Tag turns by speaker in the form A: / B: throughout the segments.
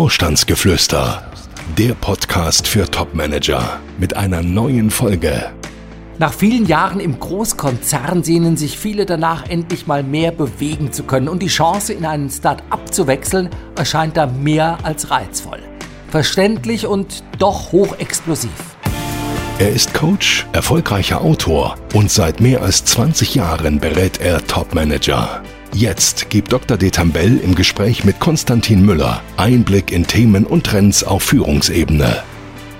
A: Vorstandsgeflüster, der Podcast für Topmanager mit einer neuen Folge.
B: Nach vielen Jahren im Großkonzern sehnen sich viele danach, endlich mal mehr bewegen zu können. Und die Chance, in einen Start-up zu wechseln, erscheint da mehr als reizvoll. Verständlich und doch hochexplosiv.
A: Er ist Coach, erfolgreicher Autor und seit mehr als 20 Jahren berät er Topmanager. Jetzt gibt Dr. Detambell im Gespräch mit Konstantin Müller Einblick in Themen und Trends auf Führungsebene.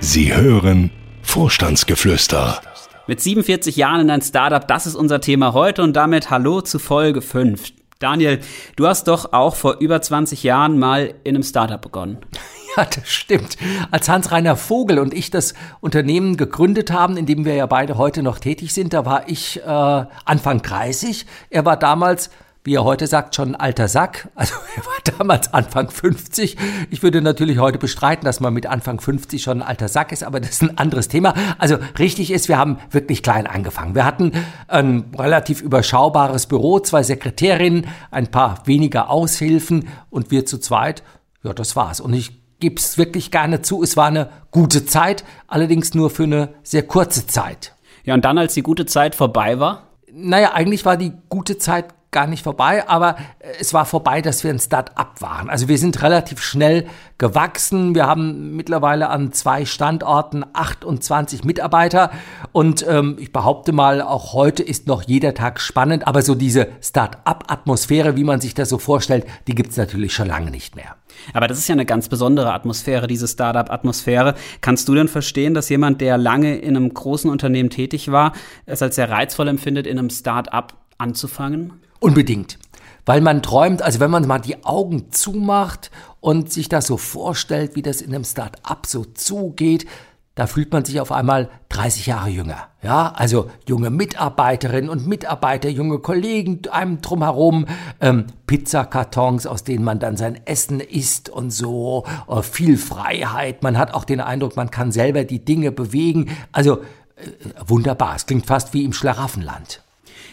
A: Sie hören Vorstandsgeflüster.
C: Mit 47 Jahren in ein Startup, das ist unser Thema heute und damit Hallo zu Folge 5. Daniel, du hast doch auch vor über 20 Jahren mal in einem Startup begonnen.
B: Ja, das stimmt. Als Hans-Reiner Vogel und ich das Unternehmen gegründet haben, in dem wir ja beide heute noch tätig sind, da war ich äh, Anfang 30. Er war damals wie er heute sagt, schon ein alter Sack. Also er war damals Anfang 50. Ich würde natürlich heute bestreiten, dass man mit Anfang 50 schon ein alter Sack ist, aber das ist ein anderes Thema. Also richtig ist, wir haben wirklich klein angefangen. Wir hatten ein relativ überschaubares Büro, zwei Sekretärinnen, ein paar weniger Aushilfen und wir zu zweit. Ja, das war's. Und ich gebe es wirklich gerne zu, es war eine gute Zeit, allerdings nur für eine sehr kurze Zeit.
C: Ja, und dann, als die gute Zeit vorbei war?
B: Naja, eigentlich war die gute Zeit gar nicht vorbei, aber äh, es war vorbei, dass wir ein Start-up waren. Also wir sind relativ schnell gewachsen. Wir haben mittlerweile an zwei Standorten 28 Mitarbeiter und ähm, ich behaupte mal, auch heute ist noch jeder Tag spannend, aber so diese Start-up-Atmosphäre, wie man sich das so vorstellt, die gibt's natürlich schon lange nicht mehr.
C: Aber das ist ja eine ganz besondere Atmosphäre, diese Startup-Atmosphäre. Kannst du denn verstehen, dass jemand, der lange in einem großen Unternehmen tätig war, es als sehr reizvoll empfindet, in einem Start-up anzufangen?
B: Unbedingt. Weil man träumt, also wenn man mal die Augen zumacht und sich das so vorstellt, wie das in einem Start-up so zugeht, da fühlt man sich auf einmal 30 Jahre jünger. Ja, also junge Mitarbeiterinnen und Mitarbeiter, junge Kollegen einem drumherum, ähm, Pizzakartons, aus denen man dann sein Essen isst und so, äh, viel Freiheit. Man hat auch den Eindruck, man kann selber die Dinge bewegen. Also äh, wunderbar. Es klingt fast wie im Schlaraffenland.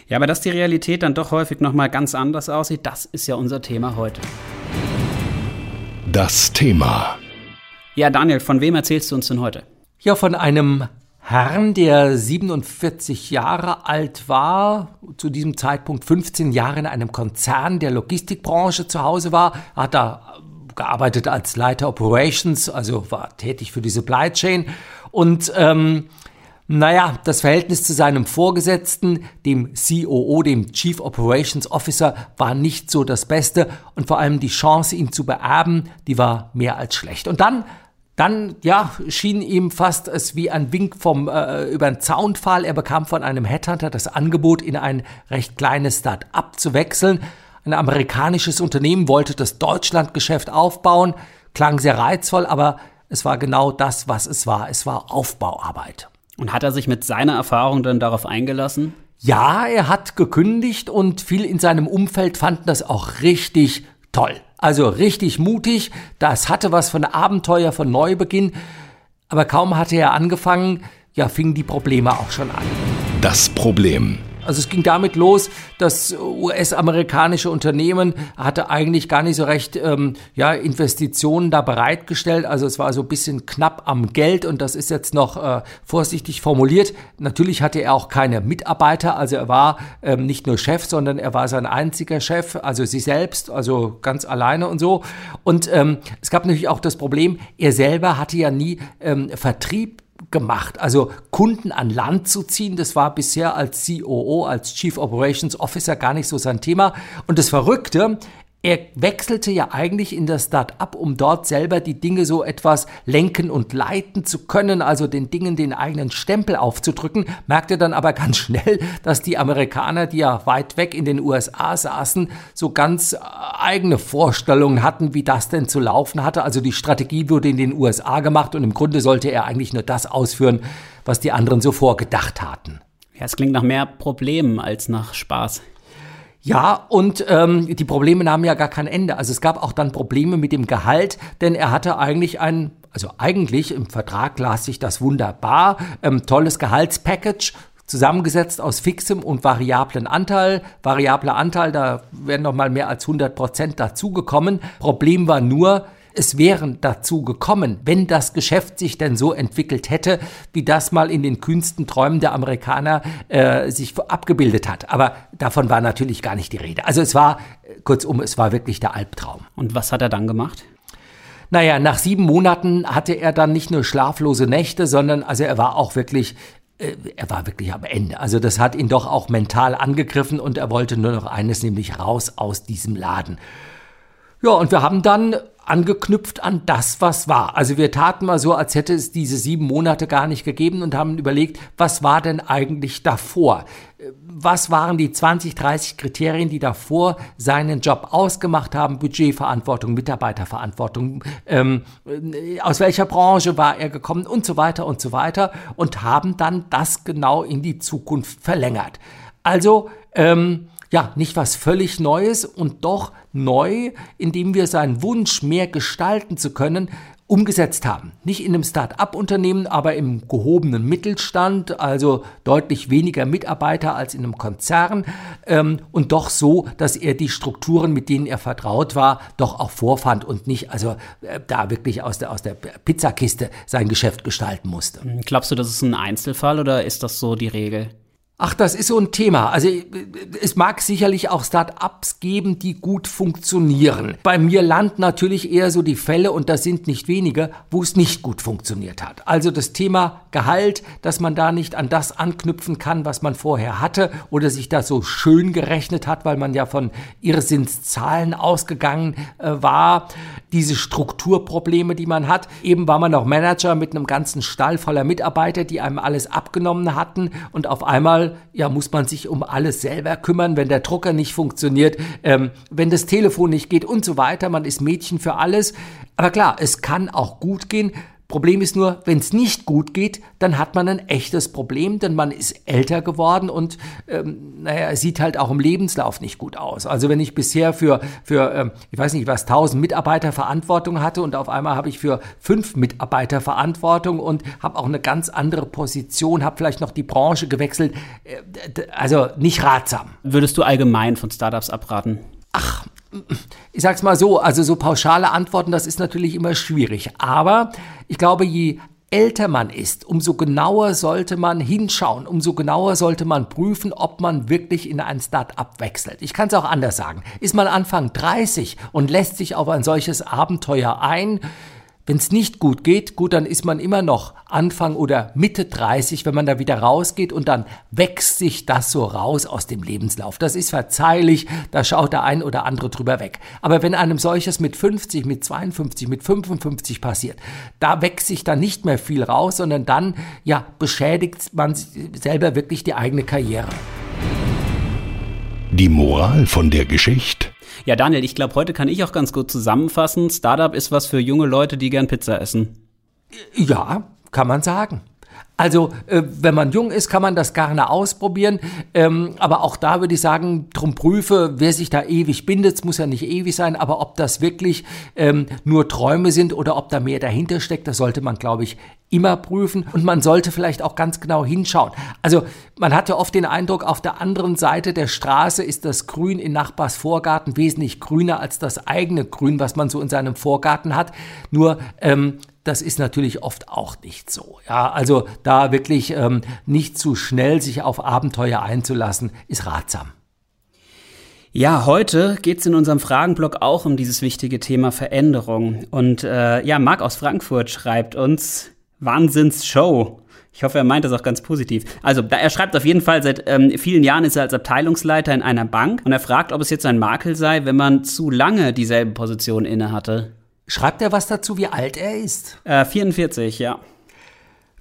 C: Ja, aber dass die Realität dann doch häufig nochmal ganz anders aussieht, das ist ja unser Thema heute.
A: Das Thema.
C: Ja, Daniel, von wem erzählst du uns denn heute?
B: Ja, von einem Herrn, der 47 Jahre alt war, zu diesem Zeitpunkt 15 Jahre in einem Konzern der Logistikbranche zu Hause war, hat da gearbeitet als Leiter Operations, also war tätig für die Supply Chain und ähm, naja, das Verhältnis zu seinem Vorgesetzten, dem COO, dem Chief Operations Officer, war nicht so das Beste und vor allem die Chance, ihn zu beerben, die war mehr als schlecht. Und dann dann, ja, schien ihm fast es wie ein Wink vom, äh, über einen Zaunpfahl. Er bekam von einem Headhunter das Angebot, in ein recht kleines Start-up zu wechseln. Ein amerikanisches Unternehmen wollte das Deutschlandgeschäft aufbauen. Klang sehr reizvoll, aber es war genau das, was es war. Es war Aufbauarbeit.
C: Und hat er sich mit seiner Erfahrung dann darauf eingelassen?
B: Ja, er hat gekündigt und viele in seinem Umfeld fanden das auch richtig toll. Also richtig mutig. Das hatte was von Abenteuer, von Neubeginn. Aber kaum hatte er angefangen, ja, fingen die Probleme auch schon an.
A: Das Problem.
B: Also es ging damit los, das US-amerikanische Unternehmen hatte eigentlich gar nicht so recht ähm, ja, Investitionen da bereitgestellt. Also es war so ein bisschen knapp am Geld und das ist jetzt noch äh, vorsichtig formuliert. Natürlich hatte er auch keine Mitarbeiter, also er war ähm, nicht nur Chef, sondern er war sein einziger Chef, also sie selbst, also ganz alleine und so. Und ähm, es gab natürlich auch das Problem, er selber hatte ja nie ähm, Vertrieb gemacht. Also Kunden an Land zu ziehen, das war bisher als COO, als Chief Operations Officer gar nicht so sein Thema. Und das Verrückte, er wechselte ja eigentlich in das Start-up, um dort selber die Dinge so etwas lenken und leiten zu können, also den Dingen den eigenen Stempel aufzudrücken, merkte dann aber ganz schnell, dass die Amerikaner, die ja weit weg in den USA saßen, so ganz äh, eigene Vorstellungen hatten, wie das denn zu laufen hatte. Also die Strategie wurde in den USA gemacht und im Grunde sollte er eigentlich nur das ausführen, was die anderen so vorgedacht hatten.
C: Ja, es klingt nach mehr Problemen als nach Spaß.
B: Ja, und ähm, die Probleme nahmen ja gar kein Ende. Also es gab auch dann Probleme mit dem Gehalt, denn er hatte eigentlich ein, also eigentlich im Vertrag las sich das wunderbar, ähm, tolles Gehaltspackage, zusammengesetzt aus fixem und variablen Anteil. Variabler Anteil, da wären noch mal mehr als 100 Prozent dazugekommen. Problem war nur, es wären dazu gekommen, wenn das Geschäft sich denn so entwickelt hätte, wie das mal in den kühnsten Träumen der Amerikaner äh, sich abgebildet hat. Aber davon war natürlich gar nicht die Rede. Also es war, kurzum, es war wirklich der Albtraum.
C: Und was hat er dann gemacht?
B: Naja, nach sieben Monaten hatte er dann nicht nur schlaflose Nächte, sondern also er war auch wirklich äh, er war wirklich am Ende. Also das hat ihn doch auch mental angegriffen und er wollte nur noch eines, nämlich raus aus diesem Laden. Ja, und wir haben dann angeknüpft an das, was war. Also wir taten mal so, als hätte es diese sieben Monate gar nicht gegeben und haben überlegt, was war denn eigentlich davor? Was waren die 20, 30 Kriterien, die davor seinen Job ausgemacht haben? Budgetverantwortung, Mitarbeiterverantwortung, ähm, aus welcher Branche war er gekommen und so weiter und so weiter und haben dann das genau in die Zukunft verlängert. Also, ähm, ja, nicht was völlig Neues und doch neu, indem wir seinen Wunsch, mehr gestalten zu können, umgesetzt haben. Nicht in einem Start-up-Unternehmen, aber im gehobenen Mittelstand, also deutlich weniger Mitarbeiter als in einem Konzern ähm, und doch so, dass er die Strukturen, mit denen er vertraut war, doch auch vorfand und nicht also äh, da wirklich aus der, aus der Pizzakiste sein Geschäft gestalten musste.
C: Glaubst du, das ist ein Einzelfall oder ist das so die Regel?
B: Ach, das ist so ein Thema. Also es mag sicherlich auch Start-ups geben, die gut funktionieren. Bei mir landen natürlich eher so die Fälle, und das sind nicht wenige, wo es nicht gut funktioniert hat. Also das Thema Gehalt, dass man da nicht an das anknüpfen kann, was man vorher hatte, oder sich da so schön gerechnet hat, weil man ja von Irrsinnszahlen ausgegangen äh, war. Diese Strukturprobleme, die man hat. Eben war man noch Manager mit einem ganzen Stall voller Mitarbeiter, die einem alles abgenommen hatten und auf einmal ja, muss man sich um alles selber kümmern, wenn der Drucker nicht funktioniert, ähm, wenn das Telefon nicht geht und so weiter. Man ist Mädchen für alles. Aber klar, es kann auch gut gehen. Problem ist nur, wenn es nicht gut geht, dann hat man ein echtes Problem, denn man ist älter geworden und ähm, naja, sieht halt auch im Lebenslauf nicht gut aus. Also wenn ich bisher für, für ähm, ich weiß nicht was, 1000 Mitarbeiter Verantwortung hatte und auf einmal habe ich für fünf Mitarbeiter Verantwortung und habe auch eine ganz andere Position, habe vielleicht noch die Branche gewechselt, äh, also nicht ratsam.
C: Würdest du allgemein von Startups abraten?
B: Ach, ich sag's mal so, also so pauschale Antworten, das ist natürlich immer schwierig. Aber ich glaube, je älter man ist, umso genauer sollte man hinschauen, umso genauer sollte man prüfen, ob man wirklich in ein Start-up wechselt. Ich kann es auch anders sagen. Ist man Anfang 30 und lässt sich auf ein solches Abenteuer ein, wenn es nicht gut geht, gut, dann ist man immer noch Anfang oder Mitte 30, wenn man da wieder rausgeht und dann wächst sich das so raus aus dem Lebenslauf. Das ist verzeihlich, da schaut der ein oder andere drüber weg. Aber wenn einem solches mit 50, mit 52, mit 55 passiert, da wächst sich dann nicht mehr viel raus, sondern dann, ja, beschädigt man selber wirklich die eigene Karriere.
A: Die Moral von der Geschichte
C: ja, Daniel, ich glaube, heute kann ich auch ganz gut zusammenfassen. Startup ist was für junge Leute, die gern Pizza essen.
B: Ja, kann man sagen. Also, äh, wenn man jung ist, kann man das gerne ausprobieren. Ähm, aber auch da würde ich sagen, drum prüfe, wer sich da ewig bindet. Es muss ja nicht ewig sein, aber ob das wirklich ähm, nur Träume sind oder ob da mehr dahinter steckt, das sollte man, glaube ich, immer prüfen. Und man sollte vielleicht auch ganz genau hinschauen. Also, man hat ja oft den Eindruck, auf der anderen Seite der Straße ist das Grün in Nachbars Vorgarten wesentlich grüner als das eigene Grün, was man so in seinem Vorgarten hat. Nur, ähm, das ist natürlich oft auch nicht so. Ja, also da wirklich ähm, nicht zu schnell sich auf Abenteuer einzulassen, ist ratsam.
C: Ja, heute geht es in unserem Fragenblock auch um dieses wichtige Thema Veränderung. Und äh, ja, Marc aus Frankfurt schreibt uns Wahnsinnsshow. Ich hoffe, er meint das auch ganz positiv. Also, er schreibt auf jeden Fall, seit ähm, vielen Jahren ist er als Abteilungsleiter in einer Bank und er fragt, ob es jetzt ein Makel sei, wenn man zu lange dieselbe Position innehatte.
B: Schreibt er was dazu, wie alt er ist?
C: Äh, 44, ja.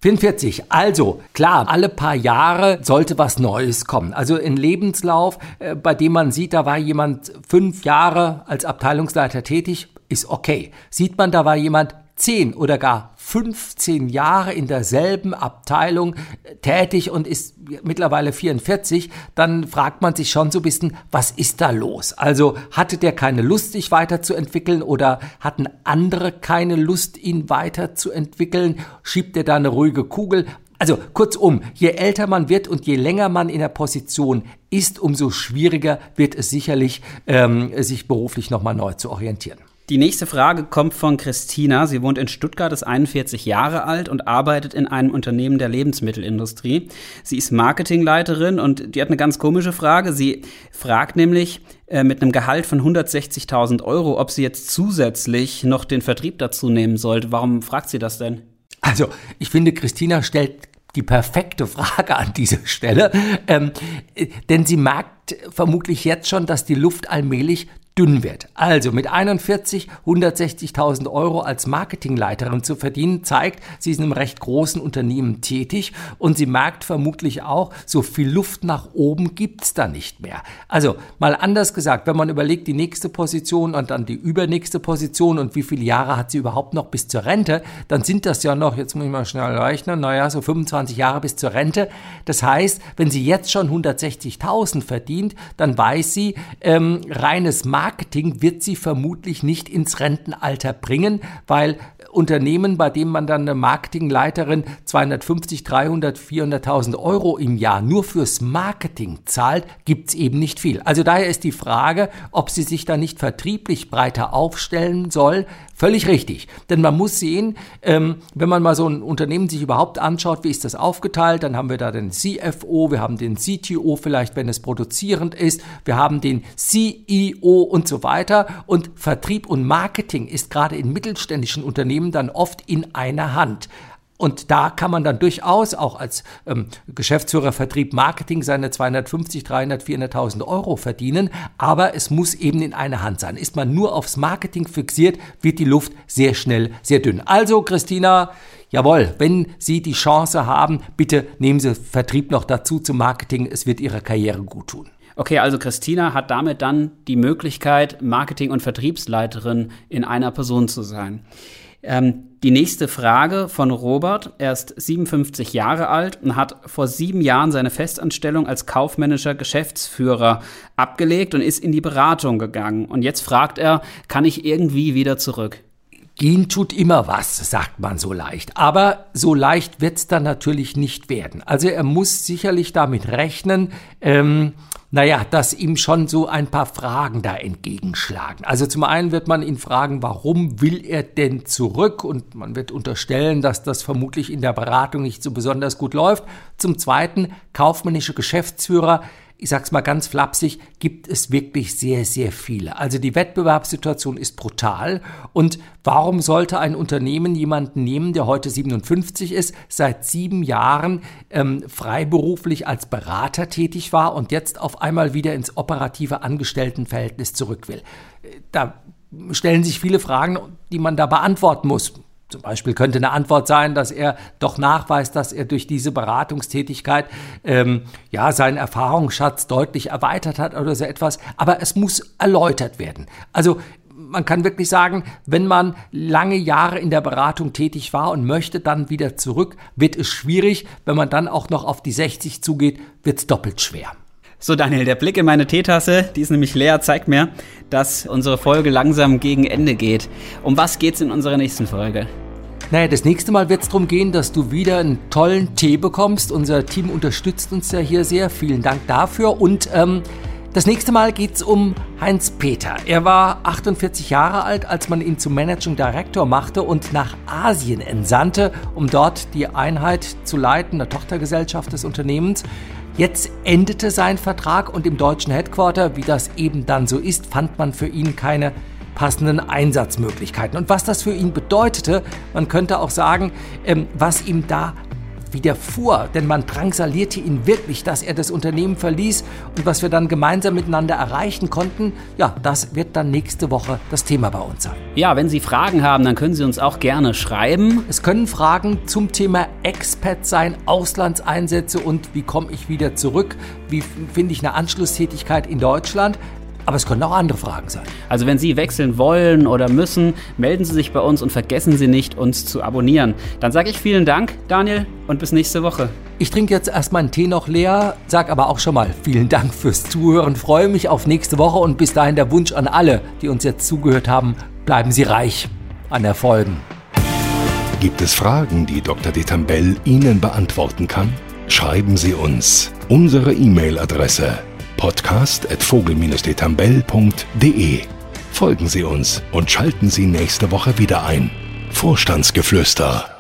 B: 44. Also, klar, alle paar Jahre sollte was Neues kommen. Also ein Lebenslauf, äh, bei dem man sieht, da war jemand fünf Jahre als Abteilungsleiter tätig, ist okay. Sieht man, da war jemand 10 oder gar 15 Jahre in derselben Abteilung äh, tätig und ist mittlerweile 44, dann fragt man sich schon so ein bisschen, was ist da los? Also hatte der keine Lust, sich weiterzuentwickeln oder hatten andere keine Lust, ihn weiterzuentwickeln? Schiebt er da eine ruhige Kugel? Also kurzum, je älter man wird und je länger man in der Position ist, umso schwieriger wird es sicherlich, ähm, sich beruflich nochmal neu zu orientieren.
C: Die nächste Frage kommt von Christina. Sie wohnt in Stuttgart, ist 41 Jahre alt und arbeitet in einem Unternehmen der Lebensmittelindustrie. Sie ist Marketingleiterin und die hat eine ganz komische Frage. Sie fragt nämlich äh, mit einem Gehalt von 160.000 Euro, ob sie jetzt zusätzlich noch den Vertrieb dazu nehmen sollte. Warum fragt sie das denn?
B: Also, ich finde, Christina stellt die perfekte Frage an dieser Stelle, ähm, äh, denn sie merkt vermutlich jetzt schon, dass die Luft allmählich dünn wird. Also mit 41 160.000 Euro als Marketingleiterin zu verdienen, zeigt, sie ist in einem recht großen Unternehmen tätig und sie merkt vermutlich auch, so viel Luft nach oben gibt's da nicht mehr. Also mal anders gesagt, wenn man überlegt, die nächste Position und dann die übernächste Position und wie viele Jahre hat sie überhaupt noch bis zur Rente, dann sind das ja noch, jetzt muss ich mal schnell rechnen, naja, so 25 Jahre bis zur Rente. Das heißt, wenn sie jetzt schon 160.000 verdient, dann weiß sie, ähm, reines Marketing Marketing wird sie vermutlich nicht ins Rentenalter bringen, weil Unternehmen, bei dem man dann eine Marketingleiterin 250, 300, 400.000 Euro im Jahr nur fürs Marketing zahlt, gibt's eben nicht viel. Also daher ist die Frage, ob sie sich da nicht vertrieblich breiter aufstellen soll, Völlig richtig. Denn man muss sehen, ähm, wenn man mal so ein Unternehmen sich überhaupt anschaut, wie ist das aufgeteilt, dann haben wir da den CFO, wir haben den CTO vielleicht, wenn es produzierend ist, wir haben den CEO und so weiter. Und Vertrieb und Marketing ist gerade in mittelständischen Unternehmen dann oft in einer Hand. Und da kann man dann durchaus auch als ähm, Geschäftsführer Vertrieb Marketing seine 250, 300, 400.000 Euro verdienen. Aber es muss eben in einer Hand sein. Ist man nur aufs Marketing fixiert, wird die Luft sehr schnell sehr dünn. Also, Christina, jawohl, wenn Sie die Chance haben, bitte nehmen Sie Vertrieb noch dazu zum Marketing. Es wird Ihrer Karriere gut tun.
C: Okay, also Christina hat damit dann die Möglichkeit, Marketing- und Vertriebsleiterin in einer Person zu sein. Ähm, die nächste Frage von Robert. Er ist 57 Jahre alt und hat vor sieben Jahren seine Festanstellung als kaufmännischer Geschäftsführer abgelegt und ist in die Beratung gegangen. Und jetzt fragt er, kann ich irgendwie wieder zurück?
B: Gehen tut immer was, sagt man so leicht. Aber so leicht wird's dann natürlich nicht werden. Also er muss sicherlich damit rechnen, ähm, naja, dass ihm schon so ein paar Fragen da entgegenschlagen. Also zum einen wird man ihn fragen, warum will er denn zurück? Und man wird unterstellen, dass das vermutlich in der Beratung nicht so besonders gut läuft. Zum zweiten, kaufmännische Geschäftsführer ich sag's mal ganz flapsig, gibt es wirklich sehr, sehr viele. Also die Wettbewerbssituation ist brutal. Und warum sollte ein Unternehmen jemanden nehmen, der heute 57 ist, seit sieben Jahren ähm, freiberuflich als Berater tätig war und jetzt auf einmal wieder ins operative Angestelltenverhältnis zurück will? Da stellen sich viele Fragen, die man da beantworten muss. Zum Beispiel könnte eine Antwort sein, dass er doch nachweist, dass er durch diese Beratungstätigkeit ähm, ja seinen Erfahrungsschatz deutlich erweitert hat oder so etwas. Aber es muss erläutert werden. Also man kann wirklich sagen, wenn man lange Jahre in der Beratung tätig war und möchte dann wieder zurück, wird es schwierig. Wenn man dann auch noch auf die 60 zugeht, wird es doppelt schwer.
C: So, Daniel, der Blick in meine Teetasse, die ist nämlich leer, zeigt mir, dass unsere Folge langsam gegen Ende geht. Um was geht's in unserer nächsten Folge?
B: Naja, das nächste Mal wird es darum gehen, dass du wieder einen tollen Tee bekommst. Unser Team unterstützt uns ja hier sehr. Vielen Dank dafür. Und ähm, das nächste Mal geht es um Heinz Peter. Er war 48 Jahre alt, als man ihn zum Managing Director machte und nach Asien entsandte, um dort die Einheit zu leiten, der Tochtergesellschaft des Unternehmens. Jetzt endete sein Vertrag und im deutschen Headquarter, wie das eben dann so ist, fand man für ihn keine passenden Einsatzmöglichkeiten. Und was das für ihn bedeutete, man könnte auch sagen, ähm, was ihm da widerfuhr, denn man drangsalierte ihn wirklich, dass er das Unternehmen verließ und was wir dann gemeinsam miteinander erreichen konnten, ja, das wird dann nächste Woche das Thema bei uns sein.
C: Ja, wenn Sie Fragen haben, dann können Sie uns auch gerne schreiben.
B: Es können Fragen zum Thema Expat sein, Auslandseinsätze und wie komme ich wieder zurück, wie finde ich eine Anschlusstätigkeit in Deutschland. Aber es können auch andere Fragen sein.
C: Also wenn Sie wechseln wollen oder müssen, melden Sie sich bei uns und vergessen Sie nicht, uns zu abonnieren. Dann sage ich vielen Dank, Daniel, und bis nächste Woche.
B: Ich trinke jetzt erstmal einen Tee noch leer, sag aber auch schon mal vielen Dank fürs Zuhören, freue mich auf nächste Woche und bis dahin der Wunsch an alle, die uns jetzt zugehört haben, bleiben Sie reich an Erfolgen.
A: Gibt es Fragen, die Dr. Detambell Ihnen beantworten kann? Schreiben Sie uns. Unsere E-Mail-Adresse podcast.vogel-detambell.de Folgen Sie uns und schalten Sie nächste Woche wieder ein. Vorstandsgeflüster